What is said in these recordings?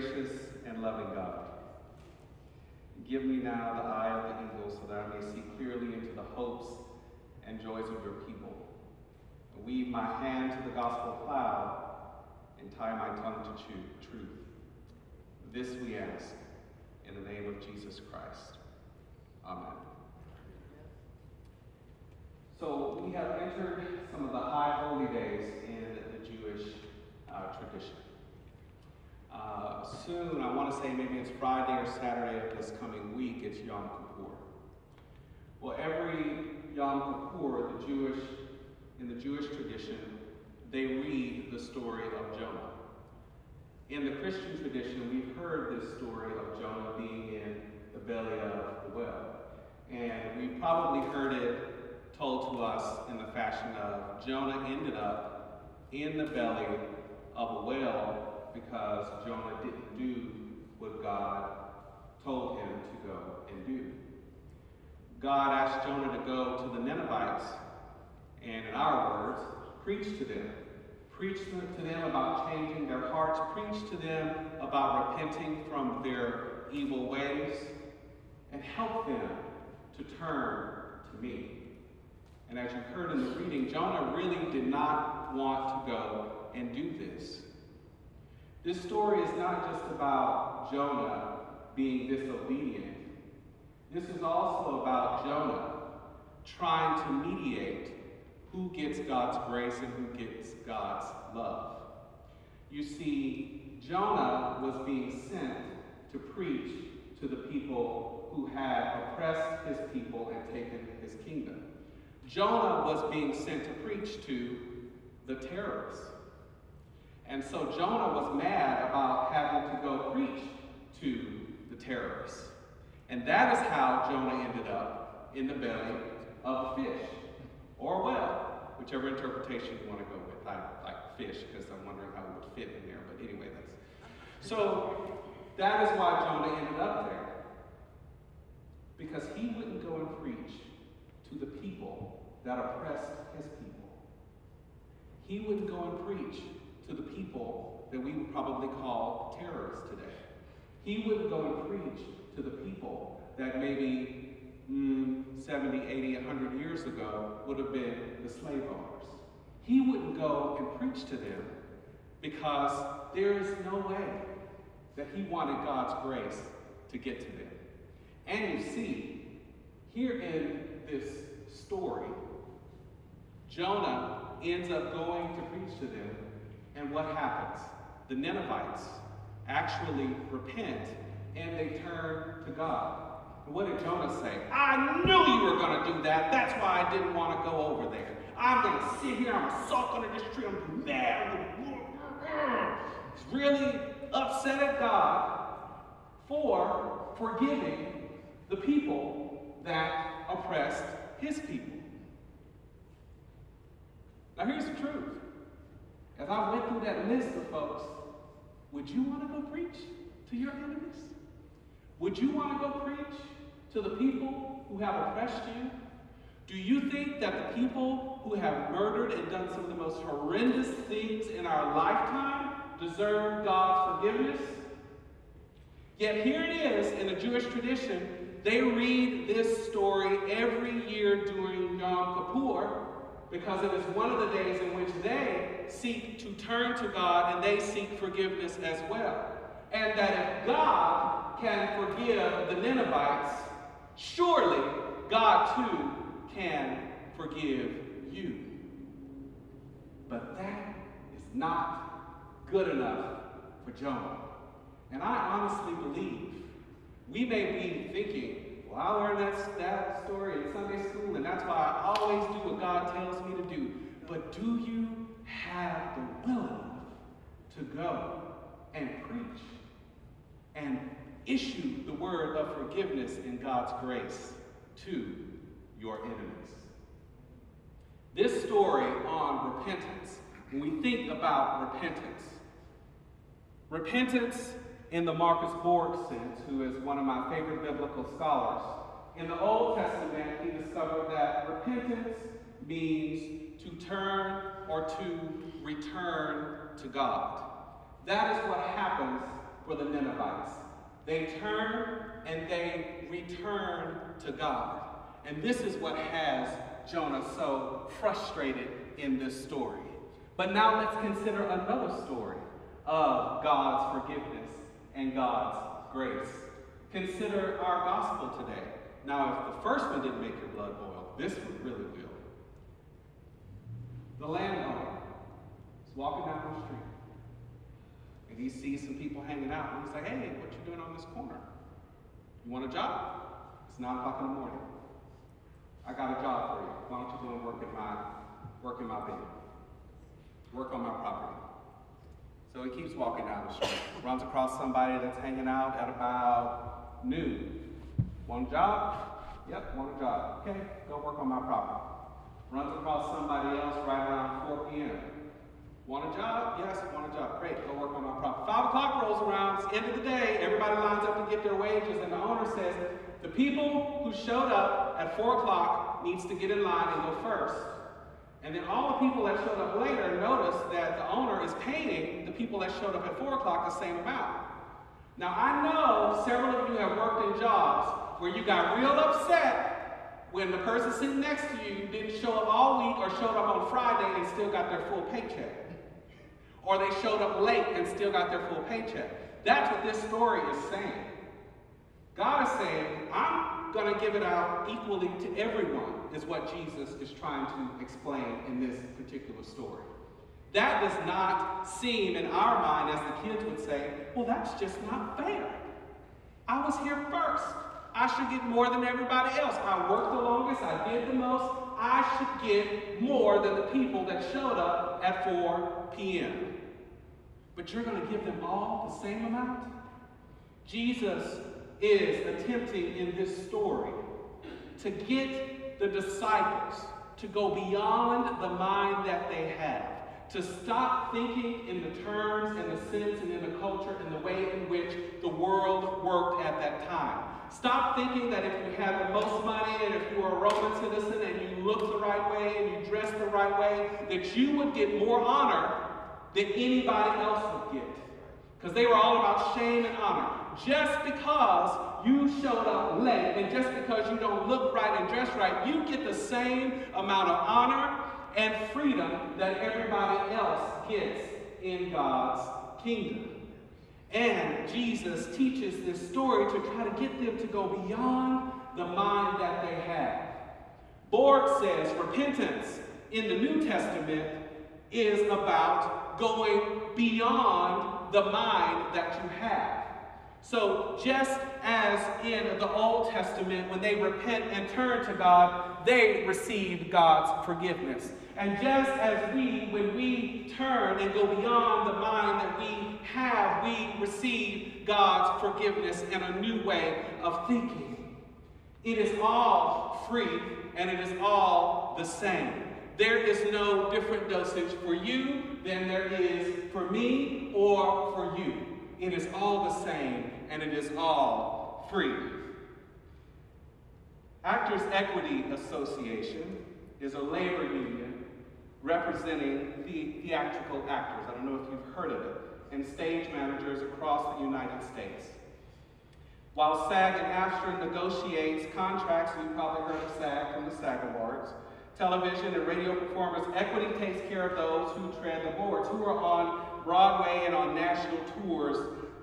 gracious and loving God, give me now the eye of the eagle so that I may see clearly into the hopes and joys of your people. Weave my hand to the gospel plow and tie my tongue to truth. This we ask in the name of Jesus Christ. Amen. So we have entered some of the high holy days in the Jewish uh, tradition. Soon, I want to say maybe it's Friday or Saturday of this coming week, it's Yom Kippur. Well, every Yom Kippur, the Jewish, in the Jewish tradition, they read the story of Jonah. In the Christian tradition, we've heard this story of Jonah being in the belly of the whale. And we've probably heard it told to us in the fashion of Jonah ended up in the belly of a whale because Jonah didn't do what God told him to go and do. God asked Jonah to go to the Ninevites and, in our words, preach to them. Preach to them about changing their hearts. Preach to them about repenting from their evil ways and help them to turn to me. And as you heard in the reading, Jonah really did not want to go and do this. This story is not just about Jonah being disobedient. This is also about Jonah trying to mediate who gets God's grace and who gets God's love. You see, Jonah was being sent to preach to the people who had oppressed his people and taken his kingdom. Jonah was being sent to preach to the terrorists. And so Jonah was mad about having to go preach to the terrorists. And that is how Jonah ended up in the belly of a fish or well, whichever interpretation you want to go with. I like fish because I'm wondering how it would fit in there, but anyway, that's. So that is why Jonah ended up there. Because he wouldn't go and preach to the people that oppressed his people. He wouldn't go and preach to the people that we would probably call terrorists today. He wouldn't go and preach to the people that maybe mm, 70, 80, 100 years ago would have been the slave owners. He wouldn't go and preach to them because there is no way that he wanted God's grace to get to them. And you see, here in this story, Jonah ends up going to preach to them, and what happens? The Ninevites actually repent and they turn to God. And what did Jonah say? I knew you were going to do that. That's why I didn't want to go over there. I'm going to sit here, I'm going to sulk under this tree, I'm going to be mad. He's really upset at God for forgiving the people that oppressed his people. Now, here's the truth. As I went through that list of folks, would you want to go preach to your enemies? Would you want to go preach to the people who have oppressed you? Do you think that the people who have murdered and done some of the most horrendous things in our lifetime deserve God's forgiveness? Yet here it is in the Jewish tradition, they read this story every year during Yom Kippur because it is one of the days in which they seek to turn to God and they seek forgiveness as well. And that if God can forgive the Ninevites, surely God too can forgive you. But that is not good enough for Jonah. And I honestly believe we may be thinking, well, I learned that, that story in Sunday school, and that's why I always do what God tells me to do. But do you have the will enough to go and preach and issue the word of forgiveness in God's grace to your enemies? This story on repentance, when we think about repentance, repentance in the Marcus Borg sense, who is one of my favorite biblical scholars, in the Old Testament, he discovered that repentance means to turn or to return to God. That is what happens for the Ninevites. They turn and they return to God. And this is what has Jonah so frustrated in this story. But now let's consider another story of God's forgiveness and God's grace. Consider our gospel today. Now, if the first one didn't make your blood boil, this one really will. The landlord, is walking down the street and he sees some people hanging out and he's like, hey, what you doing on this corner? You want a job? It's 9 o'clock in the morning. I got a job for you. Why don't you go and work in my work in my building? Work on my property. So he keeps walking down the street, runs across somebody that's hanging out at about noon. One job? Yep, one job. Okay, go work on my property. Runs across somebody else right around 4 p.m. Want a job? Yes, want a job. Great, go work on my property. Five o'clock rolls around, end of the day, everybody lines up to get their wages, and the owner says, the people who showed up at 4 o'clock needs to get in line and go first. And then all the people that showed up later notice that the owner is paying the people that showed up at 4 o'clock the same amount. Now, I know several of you have worked in jobs where you got real upset when the person sitting next to you didn't show up all week or showed up on Friday and still got their full paycheck. Or they showed up late and still got their full paycheck. That's what this story is saying. God is saying, I'm going to give it out equally to everyone, is what Jesus is trying to explain in this particular story. That does not seem, in our mind, as the kids would say, well, that's just not fair. I was here first. I should get more than everybody else. I worked the longest, I did the most. I should get more than the people that showed up at 4 p.m. But you're going to give them all the same amount? Jesus is attempting in this story to get the disciples to go beyond the mind that they have, to stop thinking in the terms and the sense and in the culture and the way in which the world worked at that time. Stop thinking that if you have the most money and if you are a Roman citizen and you look the right way and you dress the right way, that you would get more honor than anybody else would get. Because they were all about shame and honor. Just because you showed up late and just because you don't look right and dress right, you get the same amount of honor and freedom that everybody else gets in God's kingdom. And Jesus teaches this story to try to get them to go beyond the mind that they have. Borg says repentance in the New Testament is about going beyond the mind that you have. So, just as in the Old Testament, when they repent and turn to God, they receive God's forgiveness. And just as we, when we turn and go beyond the mind that we have, we receive God's forgiveness and a new way of thinking. It is all free and it is all the same. There is no different dosage for you than there is for me or for you. It is all the same and it is all free. Actors Equity Association is a labor union representing the theatrical actors. I don't know if you've heard of it, and stage managers across the United States. While SAG and AFTRA negotiates contracts, you've probably heard of SAG from the SAG Awards, television and radio performers, Equity takes care of those who tread the boards, who are on Broadway and on national tours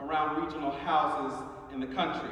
around regional houses in the country.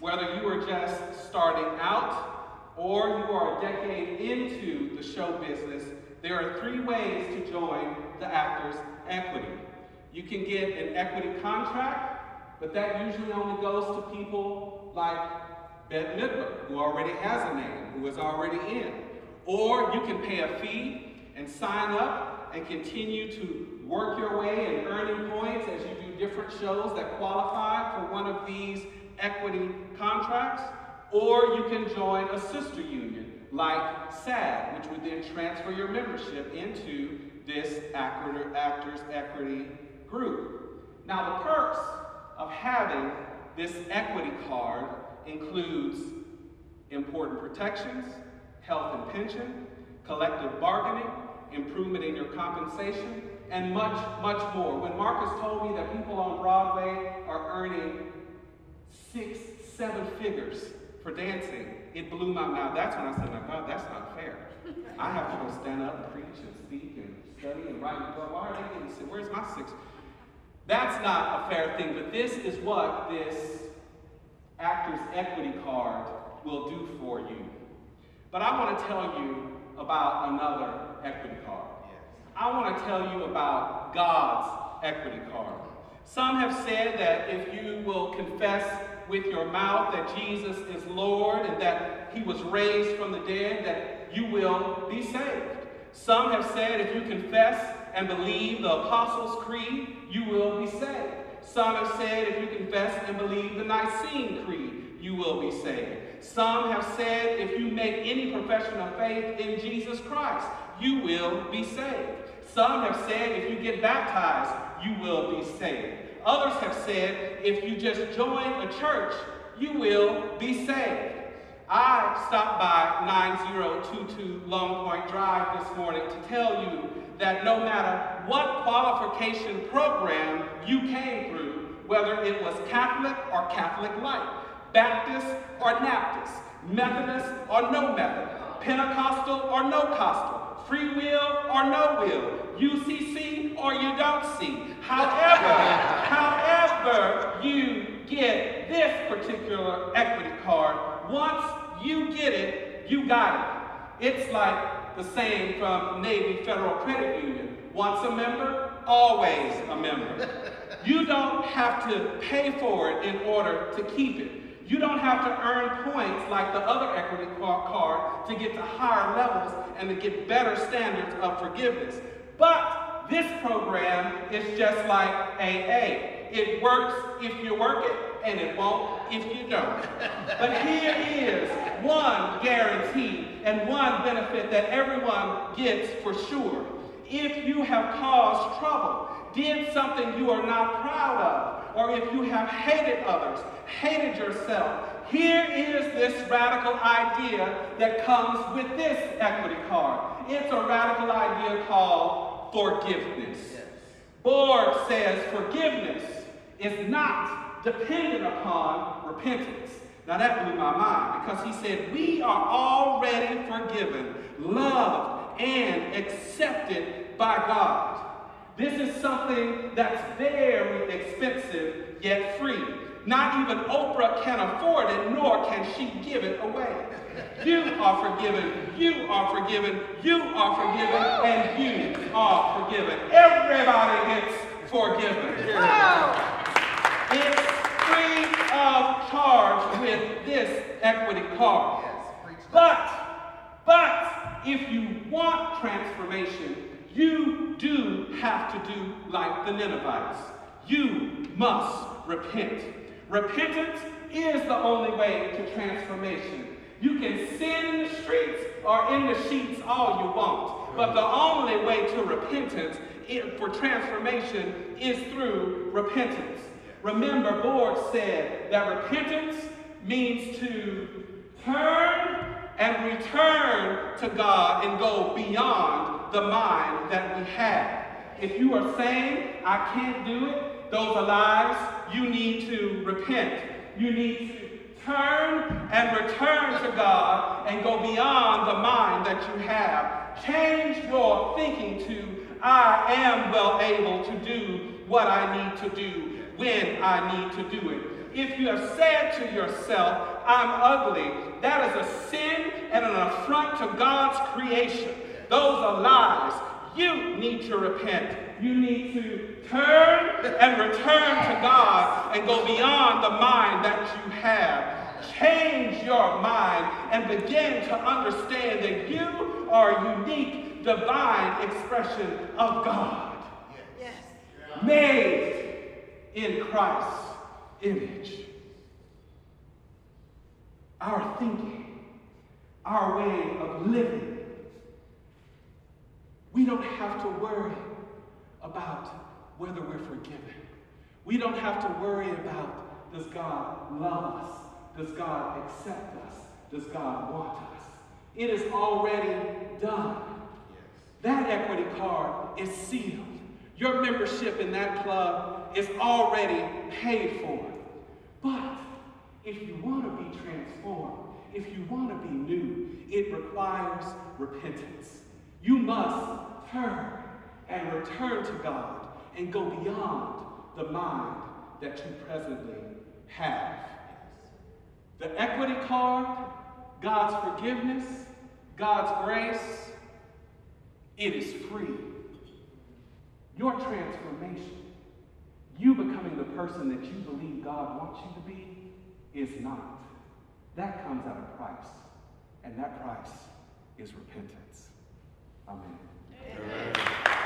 Whether you are just starting out or you are a decade into the show business, there are three ways to join the Actors Equity. You can get an equity contract, but that usually only goes to people like Bette Midler, who already has a name, who is already in. Or you can pay a fee and sign up and continue to work your way and earning points as you do different shows that qualify for one of these equity contracts. Or you can join a sister union like SAG, which would then transfer your membership into this Actors Equity group. Now, the perks of having this equity card includes important protections, health and pension, collective bargaining, improvement in your compensation, and much, much more. When Marcus told me that people on Broadway are earning six, seven figures for dancing. It blew my mind. That's when I said, now God, that's not fair. I have to go stand up and preach and speak and study and write and go, why are they getting six? Where's my six? That's not a fair thing, but this is what this actor's equity card will do for you. But I want to tell you about another equity card. I want to tell you about God's equity card. Some have said that if you will confess with your mouth that Jesus is Lord and that he was raised from the dead, that you will be saved. Some have said if you confess and believe the Apostles' Creed, you will be saved. Some have said if you confess and believe the Nicene Creed, you will be saved. Some have said if you make any profession of faith in Jesus Christ, you will be saved. Some have said if you get baptized, you will be saved. Others have said if you just join a church, you will be saved. I stopped by 9022 Long Point Drive this morning to tell you that no matter what qualification program you came through, whether it was Catholic or Catholic Light, Baptist or Baptist, Methodist or no method, Pentecostal or no costal, free will or no will, UCC or you don't see. However, however you get this particular equity card, once you get it, you got it. It's like the saying from Navy Federal Credit Union once a member, always a member. You don't have to pay for it in order to keep it. You don't have to earn points like the other equity card to get to higher levels and to get better standards of forgiveness. But this program is just like AA. It works if you work it, and it won't if you don't. But here is one guarantee and one benefit that everyone gets for sure. If you have caused trouble, did something you are not proud of, or if you have hated others, hated yourself, here is this radical idea that comes with this equity card. It's a radical idea called forgiveness. Yes. Borg says forgiveness is not dependent upon repentance. Now that blew my mind because he said, We are already forgiven, loved, and accepted by God. This is something that's very expensive yet free. Not even Oprah can afford it, nor can she give it away. You are forgiven, you are forgiven, you are forgiven, and you are forgiven. Everybody gets forgiven. It's free of charge with this equity card. But, but, if you want transformation, you do have to do like the Ninevites. You must repent. Repentance is the only way to transformation. You can sin in the streets or in the sheets all you want, but the only way to repentance for transformation is through repentance. Remember, Borg said that repentance means to turn and return to God and go beyond the mind that we have. If you are saying, I can't do it, those are lies, you need to repent. You need to turn and return to God and go beyond the mind that you have. Change your thinking to, I am well able to do what I need to do when I need to do it. If you have said to yourself, I'm ugly, that is a sin and an affront to God's creation. Those are lies. You need to repent. You need to turn and return to God and go beyond the mind that you have. Change your mind and begin to understand that you are a unique, divine expression of God. Yes. Made in Christ's image. Our thinking, our way of living, we don't have to worry about whether we're forgiven. We don't have to worry about does God love us? Does God accept us? Does God want us? It is already done. Yes. That equity card is sealed. Your membership in that club is already paid for. But If you want to be transformed, if you want to be new, it requires repentance. You must turn and return to God and go beyond the mind that you presently have. The equity card, God's forgiveness, God's grace, it is free. Your transformation, you becoming the person that you believe God wants you to be, is not. That comes at a price, and that price is repentance. Amen. Amen.